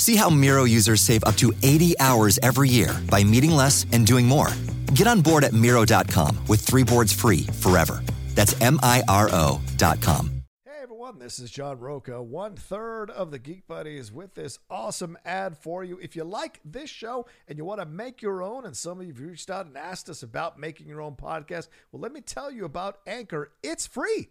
See how Miro users save up to 80 hours every year by meeting less and doing more. Get on board at Miro.com with three boards free forever. That's M I R O.com. Hey everyone, this is John Rocha, one third of the Geek Buddies, with this awesome ad for you. If you like this show and you want to make your own, and some of you have reached out and asked us about making your own podcast, well, let me tell you about Anchor. It's free.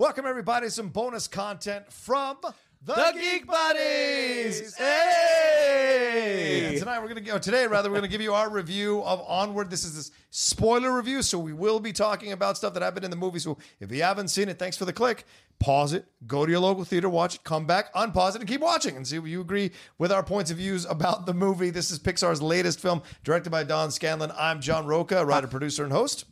Welcome, everybody. Some bonus content from the, The Geek, Geek Buddies. Buddies. Hey! Hey! Tonight we're gonna go. Today, rather, we're gonna give you our review of Onward. This is this spoiler review, so we will be talking about stuff that happened in the movie. So if you haven't seen it, thanks for the click. Pause it, go to your local theater, watch it, come back, unpause it, and keep watching and see if you agree with our points of views about the movie. This is Pixar's latest film, directed by Don Scanlon. I'm John Rocha, writer, producer, and host.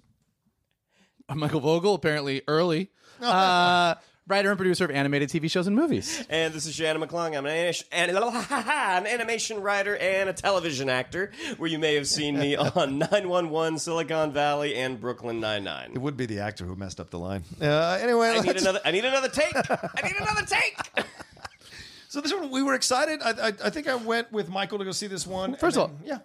I'm Michael Vogel, apparently early. Uh, writer and producer of animated TV shows and movies. And this is Shannon McClung. I'm an animation, an, an animation writer and a television actor, where you may have seen me on 911, Silicon Valley, and Brooklyn It Nine-Nine. would be the actor who messed up the line. Uh, anyway, I need let's- another. I need another take. I need another take. So this one we were excited. I, I, I think I went with Michael to go see this one. First and of all, yeah,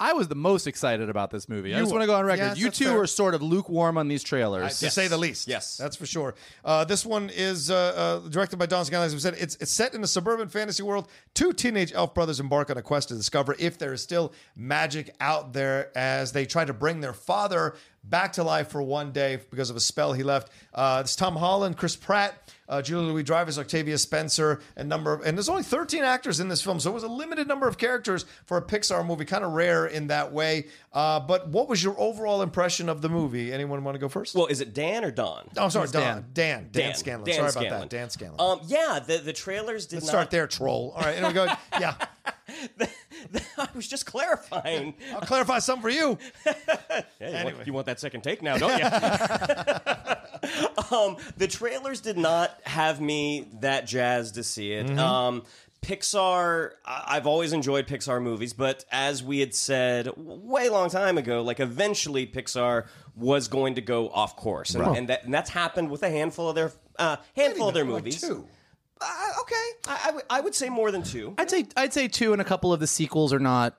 I was the most excited about this movie. I You just want to go on record. Yes, you that's two fair. were sort of lukewarm on these trailers. to say the least. Yes. that's for sure. Uh, this one is uh, uh, directed by Don Scanlon. As we said, it's it's set in a suburban fantasy world. Two teenage elf brothers embark on a quest to discover if there is still magic out there as they try to bring their father back to life for one day because of a spell he left. Uh, it's Tom Holland, Chris Pratt, uh, Julia Louis Dreyfus, Octavia Spencer, and number of, and there's only 13 actors in this film, so it was a limited number of characters for a Pixar movie, kind of rare in that way. Uh, but what was your overall impression of the movie? Anyone want to go first? Well, is it Dan or Don? oh, sorry, Don, Dan. Dan, Dan, Scanlon. Dan sorry Scanlon. about that, Dan Scanlon. Um, yeah, the the trailers did Let's not. start there, troll. All right, anyway, go. Yeah, I was just clarifying. I'll clarify something for you. Hey, you, want, you want that second take now, don't you? um, the trailers did not have me that jazzed to see it. Mm-hmm. Um, Pixar, I- I've always enjoyed Pixar movies, but as we had said way long time ago, like eventually Pixar was going to go off course, and, and, that, and that's happened with a handful of their uh, handful of their Like movies. two. Uh, okay, I, I, would, say more than two. I'd say I'd say two and a couple of the sequels are not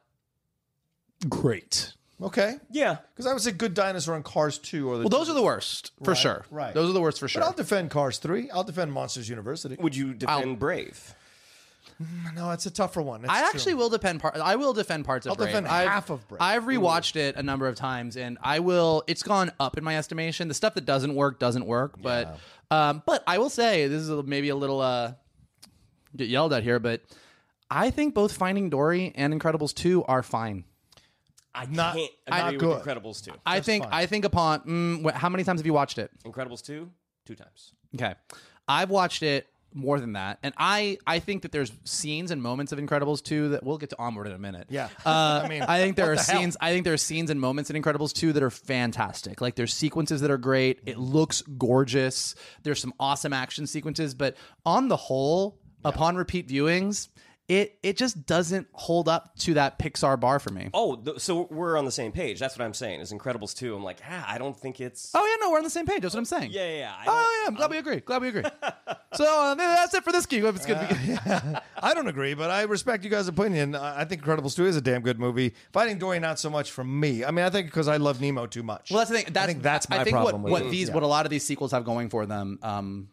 great. Okay. Yeah, Because I would say Good Dinosaur and Cars 2 are the Well, those are the worst for Right, sure. right. Those are the worst for sure. But. I'll defend Cars 3. I'll defend Monsters University. would you defend Brave? No, it's a tougher one. It's I true. actually will defend part. I will defend parts of. I'll Brave. defend I've- half of Brave. I've rewatched it a number of times, and I will. It's gone up in my estimation. The stuff that doesn't work doesn't work, but um, but I will say this is a, maybe a little uh, get yelled at here, but I think both Finding Dory and Incredibles two are fine. I Not- can't not agree with good. Incredibles two. I Just think fine. I think upon mm, wh- how many times have you watched it? Incredibles two, two times. Okay. I've watched it more than that. And I I think that there's scenes and moments of Incredibles 2 that we'll get to Onward in a minute. Yeah. Uh, I mean, I think there are the scenes I think there are scenes and moments in Incredibles 2 that are fantastic. Like there's sequences that are great. It looks gorgeous. There's some awesome action sequences, but on the whole, upon repeat viewings, it it just doesn't hold up to that Pixar bar for me. Oh, th- so we're on the same page. That's what I'm saying. Is Incredibles 2. I'm like, ah, I don't think it's. Oh yeah, no, we're on the same page. That's what I'm saying. Yeah, yeah, yeah. I Oh yeah, I'm glad we agree. Glad we agree. so uh, that's it for this geek. It's good. I don't agree, but I respect you guys' opinion. I I think Incredibles 2 is a damn good movie. Finding Dory, not so much for me. I mean, I think because I love Nemo too much. Well, that's the thing. That's, I think that's my I think problem what, with what it. these, Yeah. what a lot of these sequels have going for them. Um,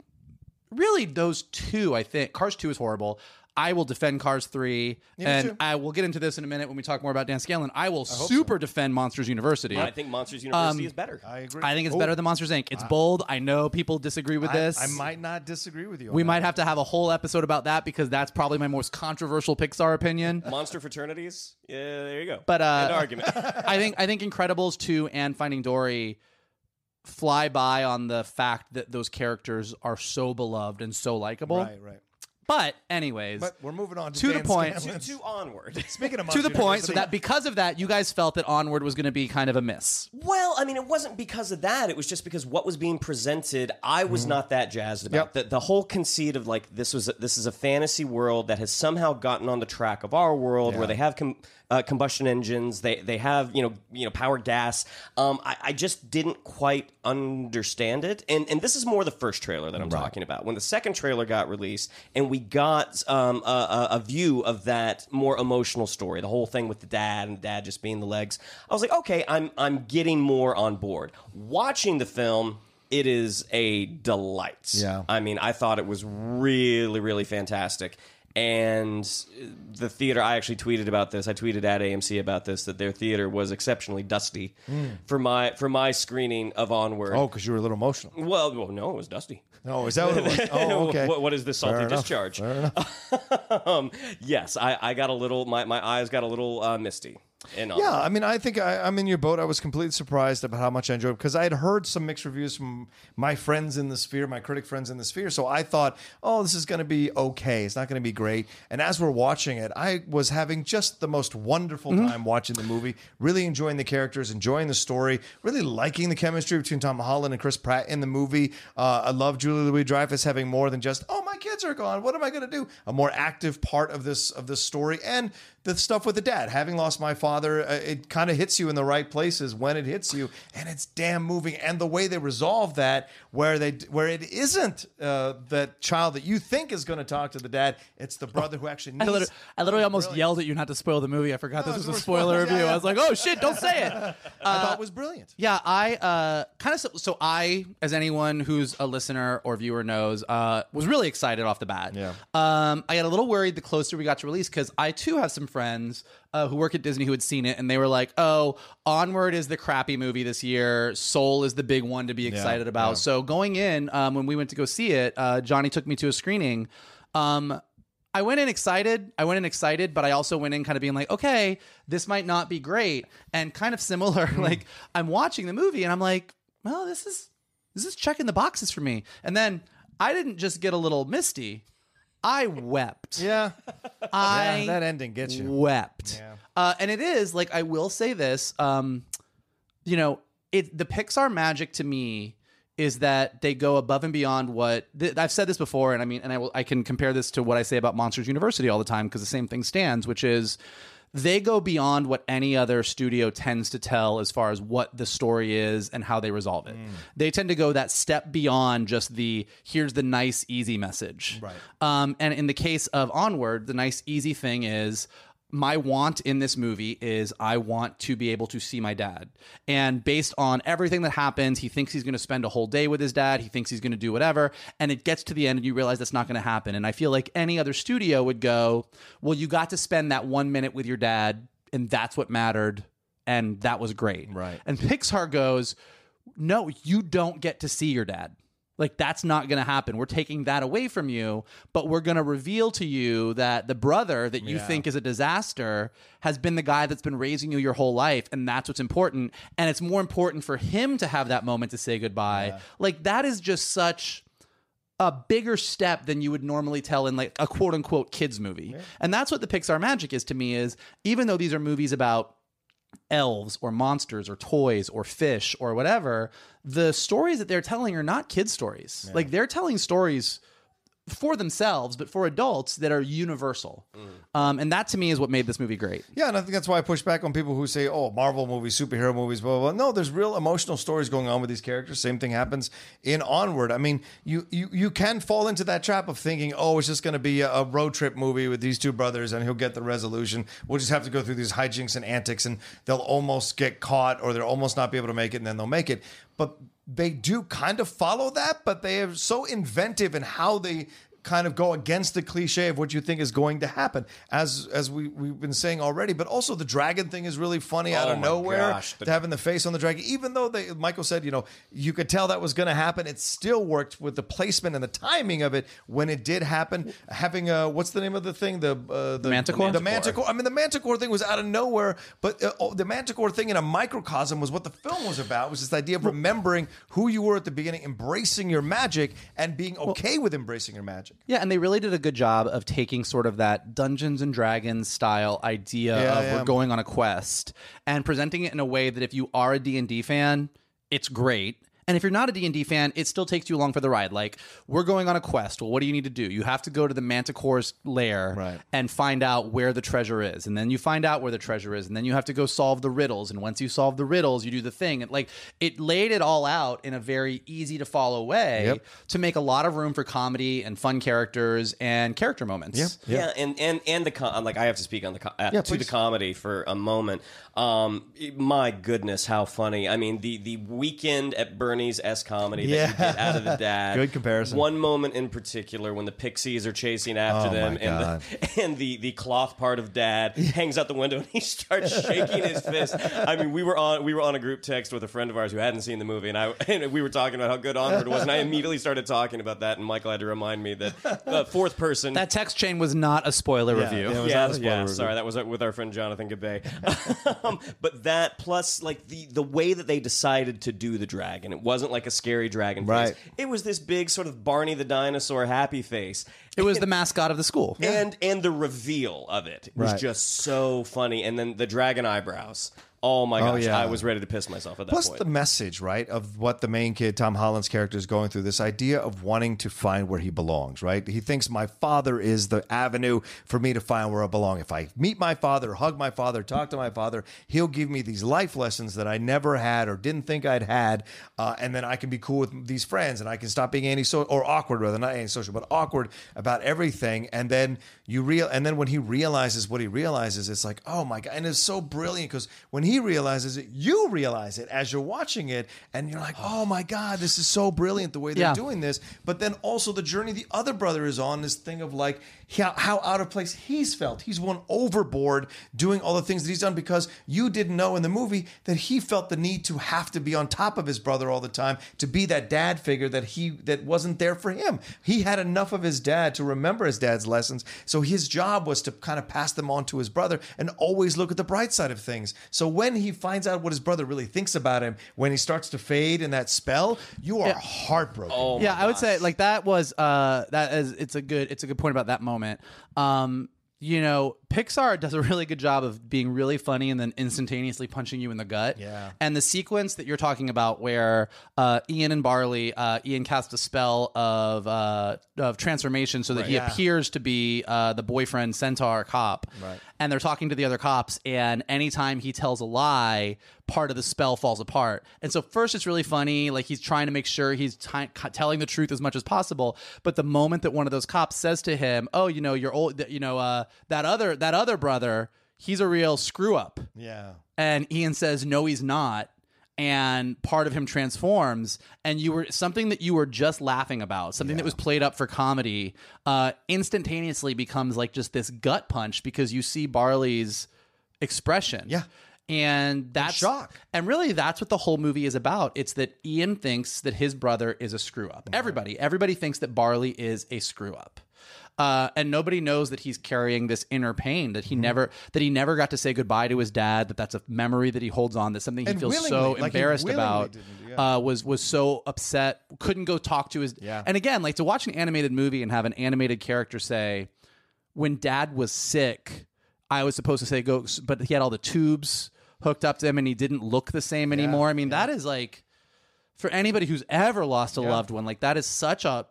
really, those two. I think Cars Two is horrible. I will defend Cars Three, me and too. I will get into this in a minute when we talk more about Dan Scanlon. I will super defend Monsters University. I think Monsters University Um, is better. I agree. I think it's Oh, better than Monsters Inc. It's bold. I know people disagree with I, this. I might not disagree with you. on We that. might have to have a whole episode about that because that's probably my most controversial Pixar opinion. Monster fraternities. Yeah, there you go. But, uh, End argument. I think I think Incredibles 2 and Finding Dory fly by on the fact that those characters are so beloved and so likable. Right, right. But anyways, But we're moving on to, To the point. Scanlon's- to onward. Speaking of to the point so that because of that you guys felt that Onward was going to be kind of a miss. Well, I mean, it wasn't because of that. It was just because what was being presented, I was not that jazzed about. Yep. The, the whole conceit of like this was this is a fantasy world that has somehow gotten on the track of our world, where they have com- uh, combustion engines, they they have you know you know powered gas. Um, I, I just didn't quite understand it, and and this is more the first trailer that I'm talking about. When the second trailer got released, and we got um, a, a, view of that more emotional story, the whole thing with the dad and dad just being the legs. I was like, okay, I'm I'm getting more on board. Watching the film. It is a delight. Yeah. I mean, I thought it was really, really fantastic. And the theater, I actually tweeted about this. I tweeted at AMC about this that their theater was exceptionally dusty for my for my screening of Onward. Oh, because you were a little emotional. well, well, no, it was dusty. Oh, is that what it was? Oh, okay. what, what is this salty Fair enough. discharge? Fair enough. um, yes, I, I got a little. My, my eyes got a little uh, misty. In Yeah, Onward. I mean, I think I, I'm in your boat. I was completely surprised about how much I enjoyed it because I had heard some mixed reviews from my friends in the sphere, my critic friends in the sphere. So I thought, oh, this is going to be okay. It's not going to be great. And as we're watching it, I was having just the most wonderful time watching the movie, really enjoying the characters, enjoying the story, really liking the chemistry between Tom Holland and Chris Pratt in the movie. Uh, I love Julie Louis Dreyfus having more than just, oh, my kids are gone. What am I going to do? A more active part of this of this story and the stuff with the dad. Having lost my father, uh, it kind of hits you in the right places when it hits you, and it's damn moving. And the way they resolve that, where they where it isn't uh, that child that you think is going to talk to the dad, it's the brother who actually I literally, I literally almost Brilliant. yelled at you not to spoil the movie. I forgot No, this was a spoiler spoilers. Yeah, review. yeah. I was like, oh shit, don't say it. I thought it was brilliant. Yeah, I uh, kind of so, so I, as anyone who's a listener or viewer knows, uh, was really excited off the bat. Yeah. Um, I got a little worried the closer we got to release because I too have some friends uh, who work at Disney who had seen it, and they were like, "Oh, Onward is the crappy movie this year. Soul is the big one to be excited about." yeah. So going in, um, when we went to go see it, uh, Johnny took me to a screening. Um, I went in excited. I went in excited, but I also went in kind of being like, okay, this might not be great, and kind of similar. like I'm watching the movie and I'm like, well, this is this is checking the boxes for me. And then I didn't just get a little misty. I wept. Yeah. I Yeah, that ending gets you. wept. Yeah. Uh, and it is like I will say this. Um, you know, it the Pixar magic to me is that they go above and beyond what th- I've said this before, and I mean, and I will I can compare this to what I say about Monsters University all the time because the same thing stands, which is they go beyond what any other studio tends to tell as far as what the story is and how they resolve it. They tend to go that step beyond just the here's the nice easy message. Right. Um, and in the case of Onward, the nice easy thing is my want in this movie is I want to be able to see my dad. And based on everything that happens, he thinks he's going to spend a whole day with his dad. He thinks he's going to do whatever. And it gets to the end and you realize that's not going to happen. And I feel like any other studio would go, well, you got to spend that one minute with your dad, and that's what mattered. And that was great. Right. And Pixar goes, no, you don't get to see your dad. Like that's not going to happen. We're taking that away from you, but we're going to reveal to you that the brother that you think is a disaster has been the guy that's been raising you your whole life and that's what's important and it's more important for him to have that moment to say goodbye. Like that is just such a bigger step than you would normally tell in like a quote unquote kids movie. And that's what the Pixar magic is to me is even though these are movies about elves or monsters or toys or fish or whatever, the stories that they're telling are not kid stories. Like they're telling stories for themselves, but for adults that are universal. Um, and that to me is what made this movie great. Yeah, and I think that's why I push back on people who say, "Oh, Marvel movies, superhero movies, blah blah." blah. No, there's real emotional stories going on with these characters. Same thing happens in Onward. I mean, you you you can fall into that trap of thinking, "Oh, it's just going to be a, a road trip movie with these two brothers, and he'll get the resolution. We'll just have to go through these hijinks and antics, and they'll almost get caught, or they'll almost not be able to make it, and then they'll make it." But they do kind of follow that, but they are so inventive in how they kind of go against the cliche of what you think is going to happen as as we, we've been saying already. But also the dragon thing is really funny out Oh of nowhere gosh, the- to having the face on the dragon. Even though they michael said you know you could tell that was going to happen it still worked with the placement and the timing of it when it did happen. Having uh what's the name of the thing? The uh, the Manticore? the manticore. I mean the manticore thing was out of nowhere but uh, oh, the manticore thing in a microcosm was what the film was about was this idea of remembering who you were at the beginning embracing your magic and being okay with embracing your magic Yeah, and they really did a good job of taking sort of that Dungeons and Dragons style idea Yeah, of yeah. we're going on a quest and presenting it in a way that if you are a D&D fan, it's great. And if you're not a D&D fan, it still takes you along for the ride. Like, we're going on a quest. Well, what do you need to do? You have to go to the Manticore's lair Right. and find out where the treasure is. And then you find out where the treasure is. And then you have to go solve the riddles. And once you solve the riddles, you do the thing. And like, it laid it all out in a very easy to follow way Yep. to make a lot of room for comedy and fun characters and character moments. Yeah, and and and the com- like I have to speak on the co- uh, to the comedy for a moment. Um, my goodness, how funny! I mean, the the weekend at Bernie's s comedy that Yeah. you get out of the dad. Good comparison. One moment in particular when the pixies are chasing after Oh, them, and the and the the cloth part of dad hangs out the window and he starts shaking his fist. I mean, we were on we were on a group text with a friend of ours who hadn't seen the movie, and I and we were talking about how good Onward was, and I immediately started talking about that, and Michael had to remind me that uh, fourth person That text chain was not a spoiler review. yeah, it was yeah, not a spoiler yeah. review. Sorry, that was with our friend Jonathan Gabay. Um, but that plus like the the way that they decided to do the dragon, it wasn't like a scary dragon Right. face. It was this big sort of Barney the dinosaur happy face. It was the mascot of the school. And and the reveal of it was Right. just so funny. And then the dragon eyebrows. Oh my gosh, yeah. I was ready to piss myself at that Plus point. the message, right, of what the main kid, Tom Holland's character, is going through. This idea of wanting to find where he belongs, right? He thinks my father is the avenue for me to find where I belong. If I meet my father, hug my father, talk to my father, he'll give me these life lessons that I never had or didn't think I'd had, uh, and then I can be cool with these friends and I can stop being antisocial or awkward rather, not antisocial, but awkward about everything. And then you real and then when he realizes what he realizes, it's like, oh my god, and it's so brilliant because when he realizes it, you realize it as you're watching it, and you're like, oh my god, this is so brilliant the way they're Yeah. doing this. But then also the journey the other brother is on, this thing of like how, how out of place he's felt. He's won overboard doing all the things that he's done because you didn't know in the movie that he felt the need to have to be on top of his brother all the time to be that dad figure that he that wasn't there for him. He had enough of his dad to remember his dad's lessons. So his job was to kind of pass them on to his brother and always look at the bright side of things. So when he finds out what his brother really thinks about him, when he starts to fade in that spell, you are heartbroken. yeah, I would say like that was uh that is it's a good it's a good point about that moment. Um you know, Pixar does a really good job of being really funny and then instantaneously punching you in the gut. Yeah. And the sequence that you're talking about, where uh, Ian and Barley, uh, Ian casts a spell of uh, of transformation so that he Yeah. appears to be uh, the boyfriend centaur cop. Right. And they're talking to the other cops, and anytime he tells a lie, part of the spell falls apart. And so first, it's really funny, like he's trying to make sure he's ti- telling the truth as much as possible. But the moment that one of those cops says to him, "Oh, you know, your old, you know, uh, that other that other brother, he's a real screw up," Yeah. and Ian says, "No, he's not." And part of him transforms, and you were something that you were just laughing about, something that was played up for comedy, uh, instantaneously becomes like just this gut punch because you see Barley's expression. Yeah. And that's shock. And really, that's what the whole movie is about. It's that Ian thinks that his brother is a screw up. Everybody, everybody thinks that Barley is a screw up. Uh, and nobody knows that he's carrying this inner pain that he Mm-hmm. never that he never got to say goodbye to his dad. That that's a memory that he holds on. That's something he And feels so like embarrassed about. yeah. Uh, was was so upset, couldn't go talk to his. Yeah. And again, like to watch an animated movie and have an animated character say, "When Dad was sick, I was supposed to say go," but he had all the tubes hooked up to him and he didn't look the same anymore. I mean, that is like for anybody who's ever lost a loved one, like that is such a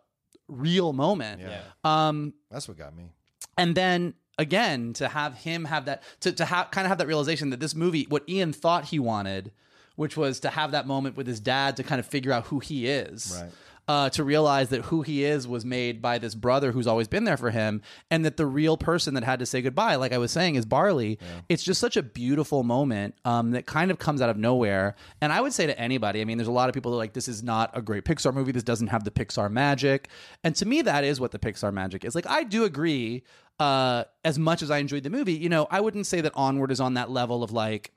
real moment. Yeah. Um, That's what got me. and then again to have him have that to to have kind of have that realization that this movie, what Ian thought he wanted, which was to have that moment with his dad to kind of figure out who he is. Right. Uh, to realize that who he is was made by this brother who's always been there for him, and that the real person that had to say goodbye, like I was saying, is Barley. It's just such a beautiful moment um, that kind of comes out of nowhere. And I would say to anybody, I mean, there's a lot of people that are like, this is not a great Pixar movie. This doesn't have the Pixar magic. And to me, that is what the Pixar magic is. Like, I do agree. Uh, as much as I enjoyed the movie, you know, I wouldn't say that Onward is on that level of like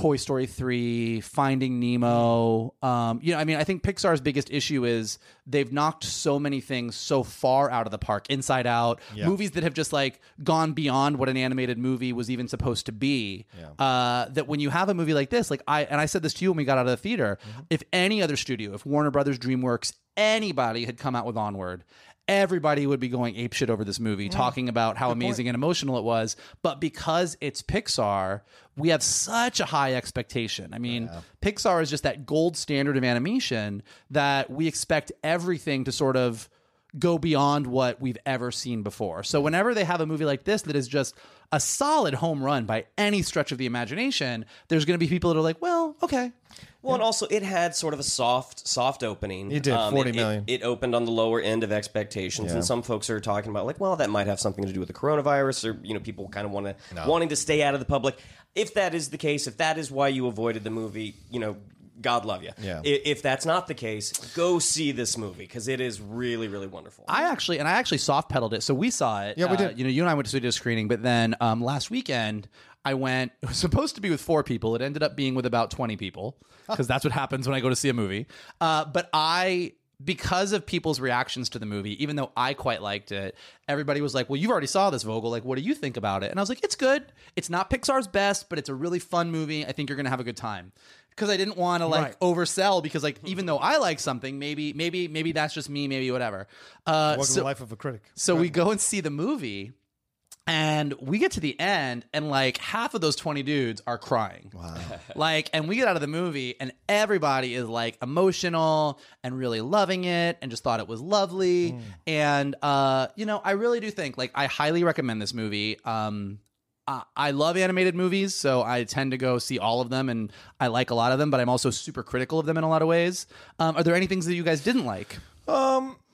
Toy Story 3, Finding Nemo. Um, you know, I mean, I think Pixar's biggest issue is they've knocked so many things so far out of the park, Inside Out, movies that have just like gone beyond what an animated movie was even supposed to be. Uh, that when you have a movie like this, like I, and I said this to you when we got out of the theater, if any other studio, if Warner Brothers, DreamWorks, anybody had come out with Onward, everybody would be going apeshit over this movie, mm. talking about how amazing and emotional it was. But because it's Pixar, we have such a high expectation. I mean, Pixar is just that gold standard of animation that we expect everything to sort of go beyond what we've ever seen before. So whenever they have a movie like this that is just a solid home run by any stretch of the imagination, there's going to be people that are like, "Well, okay." Well, and also it had sort of a soft, soft opening. It did, Um, 40 it, million. It, it opened on the lower end of expectations, and some folks are talking about like, well, that might have something to do with the coronavirus, or you know, people kind of want to wanting to stay out of the public. If that is the case, if that is why you avoided the movie, you know. God love you. Yeah. I- If that's not the case, go see this movie because it is really, really wonderful. I actually, and I actually soft pedaled it. So we saw it. Yeah, we uh, did. You know, you and I went to see a screening, but then um, last weekend I went. It was supposed to be with four people. It ended up being with about twenty people because that's what happens when I go to see a movie. Uh, but I. Because of people's reactions to the movie, even though I quite liked it, everybody was like, "Well, you've already saw this, Vogel. Like, what do you think about it?" And I was like, "It's good. It's not Pixar's best, but it's a really fun movie. I think you're gonna have a good time." Because I didn't want to like Right. oversell. Because like, even though I like something, maybe, maybe, maybe that's just me. Maybe whatever. Uh, Welcome so- the life of a critic. so we go and see the movie, and we get to the end, and like half of those 20 dudes are crying. Wow. like, and we get out of the movie, and everybody is like emotional and really loving it and just thought it was lovely. And, uh, you know, I really do think, like, I highly recommend this movie. Um, I- love animated movies, so I tend to go see all of them, and I like a lot of them. But I'm also super critical of them in a lot of ways. Um, are there any things that you guys didn't like?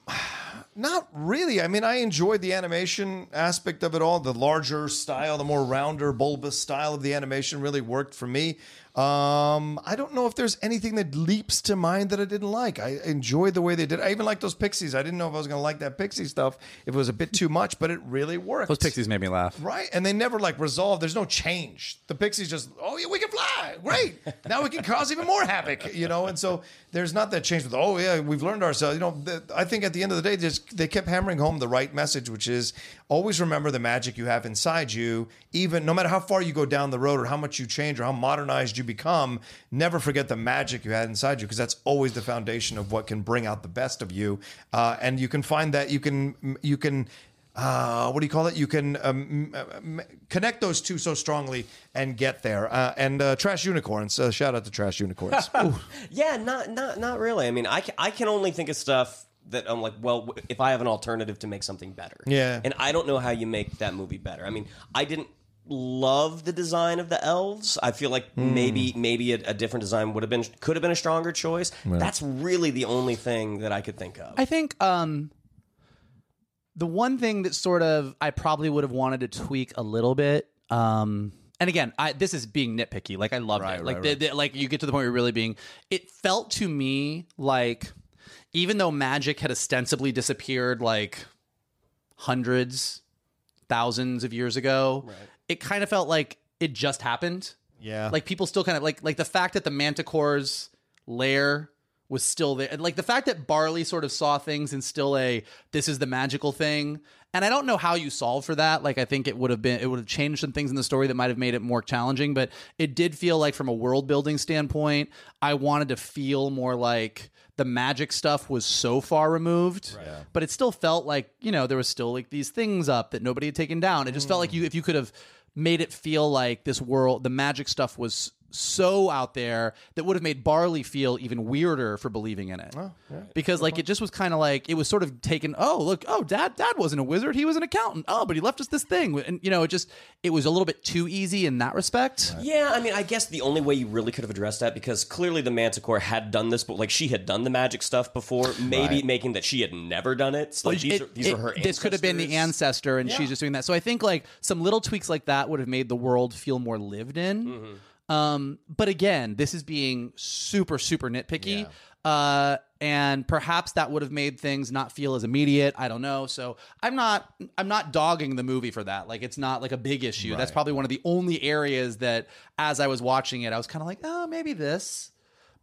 Not really. I mean, I enjoyed the animation aspect of it all. The larger style, the more rounder, bulbous style of the animation really worked for me. Um, I don't know if there's anything that leaps to mind that I didn't like. I enjoyed the way they did. I even like those pixies. I didn't know if I was going to like that pixie stuff if it was a bit too much, but it really worked. Those pixies made me laugh. Right, and they never like resolve. There's no change. The pixies just, oh yeah, we can fly. Great. Now we can cause even more havoc. You know, and so there's not that change with, oh yeah, we've learned ourselves. You know, the, I think at the end of the day, just they kept hammering home the right message, which is always remember the magic you have inside you. Even no matter how far you go down the road or how much you change or how modernized you become, never forget the magic you had inside you because that's always the foundation of what can bring out the best of you. Uh, and you can find that you can you can uh, what do you call it? You can um, m- connect those two so strongly and get there. Uh, and uh, Trash Unicorns, uh, shout out to Trash Unicorns. Yeah, not not not really. I mean, I can only think of stuff that I'm like, well, if I have an alternative to make something better. Yeah. And I don't know how you make that movie better. I mean, I didn't love the design of the elves. I feel like Hmm. maybe maybe a, a different design would have been could have been a stronger choice. That's really the only thing that I could think of. I think um, the one thing that sort of I probably would have wanted to tweak a little bit. Um, and again, I, this is being nitpicky. Like I loved Right, it. Like right, the- right. the- like you get to the point where you're really being. It felt to me like even though magic had ostensibly disappeared like hundreds, thousands of years ago, it kind of felt like it just happened. Yeah. Like people still kind of like like the fact that the Manticore's lair was still there. Like the fact that Barley sort of saw things and still a this is the magical thing. And I don't know how you solve for that. Like I think it would have been it would have changed some things in the story that might have made it more challenging, but it did feel like from a world building standpoint, I wanted to feel more like the magic stuff was so far removed, but it still felt like, you know, there was still like these things up that nobody had taken down. It just felt like mm. you if you could have made it feel like this world, the magic stuff was so out there that would have made Barley feel even weirder for believing in it. Because like it just was kind of like it was sort of taken. Oh look, oh dad, dad wasn't a wizard. He was an accountant. Oh, but he left us this thing, and you know it just it was a little bit too easy in that respect. Yeah, I mean, I guess the only way you really could have addressed that because clearly the Manticore had done this, but like she had done the magic stuff before, maybe making that she had never done it. So, like, these, It- are, these it- are her. This could have been the ancestor, and she's just doing that. So I think like some little tweaks like that would have made the world feel more lived in. Mm-hmm. Um, but again, this is being super, super nitpicky. Uh, and perhaps that would have made things not feel as immediate. I don't know. So I'm not, I'm not dogging the movie for that. Like it's not like a big issue. That's probably one of the only areas that, as I was watching it, I was kind of like, oh, maybe this.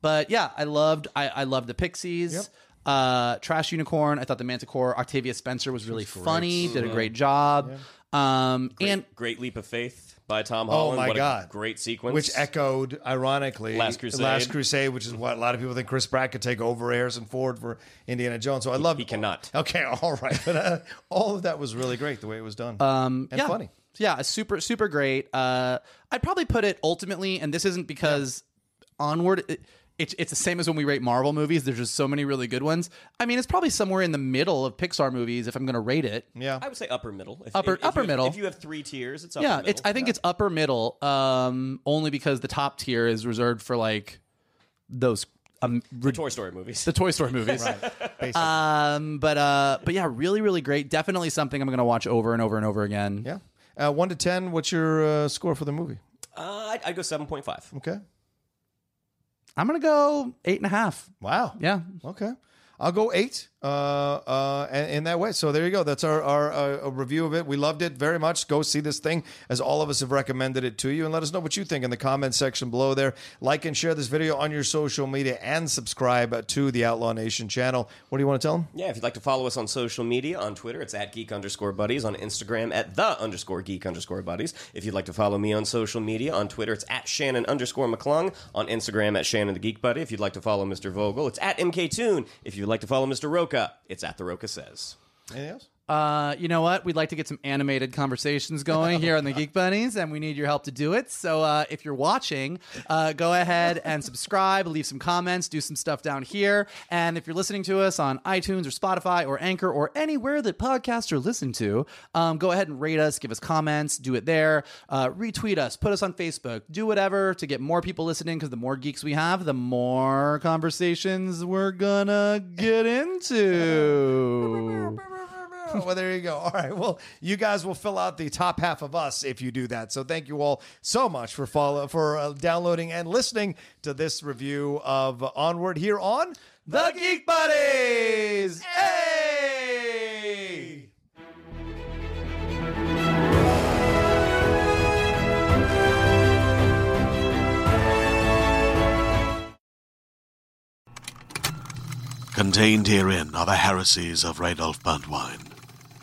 But yeah, I loved, I, I loved the Pixies. Uh, Trash Unicorn. I thought the Manticore, Octavia Spencer was really funny. Did a great job. Um, and Great Leap of Faith by Tom Holland. Oh my What a God! great sequence. which echoed, ironically, Last Crusade. Last Crusade, which is what a lot of people think Chris Pratt could take over Harrison Ford for Indiana Jones. So I love he cannot. Okay, all right, but uh, all of that was really great the way it was done, Um, and yeah. funny. Yeah, super super great. Uh, I'd probably put it ultimately, and this isn't because onward. It, it's it's the same as when we rate Marvel movies. There's just so many really good ones. I mean, it's probably somewhere in the middle of Pixar movies if I'm going to rate it. Yeah, I would say upper middle. If, Upper- if- if upper have- middle. If you have three tiers, it's upper yeah, middle. it's. I think it's upper middle. Um, only because the top tier is reserved for like those um the Toy Story movies. the Toy Story movies. basically. Um, but uh, but yeah, really really great. Definitely something I'm going to watch over and over and over again. yeah, uh, one to ten. What's your uh, score for the movie? Uh, I'd, I'd go seven point five. Okay. I'm going to go eight and a half. Wow. Yeah. Okay. I'll go eight uh, uh, in, that way. So there you go. That's our, our uh, review of it. We loved it very much. Go see this thing as all of us have recommended it to you and let us know what you think in the comment section below there. Like and share this video on your social media and subscribe to the Outlaw Nation channel. What do you want to tell them? Yeah, if you'd like to follow us on social media, on Twitter, it's at geek underscore buddies. On Instagram, at the underscore geek underscore buddies. If you'd like to follow me on social media, on Twitter, it's at Shannon underscore McClung. On Instagram, at Shannon the Geek Buddy. If you'd like to follow Mr. Vogel, it's at MKToon. If you'd like to follow Mr. Rocha, it's at The Rocha Says. Anything else? Uh, you know what? We'd like to get some animated conversations going here on the Geek Buddies, and we need your help to do it. So uh, if you're watching, uh, go ahead and subscribe, leave some comments, do some stuff down here. And if you're listening to us on iTunes or Spotify or Anchor or anywhere that podcasts are listened to, um, go ahead and rate us, give us comments, do it there, uh, retweet us, put us on Facebook, do whatever to get more people listening. Because the more geeks we have, the more conversations we're gonna get into. well, there you go. All right. Well, you guys will fill out the top half of us if you do that. So thank you all so much for follow for uh, downloading and listening to this review of Onward here on The Geek Buddies! Hey! Contained herein are the heresies of Radolf Burntwine,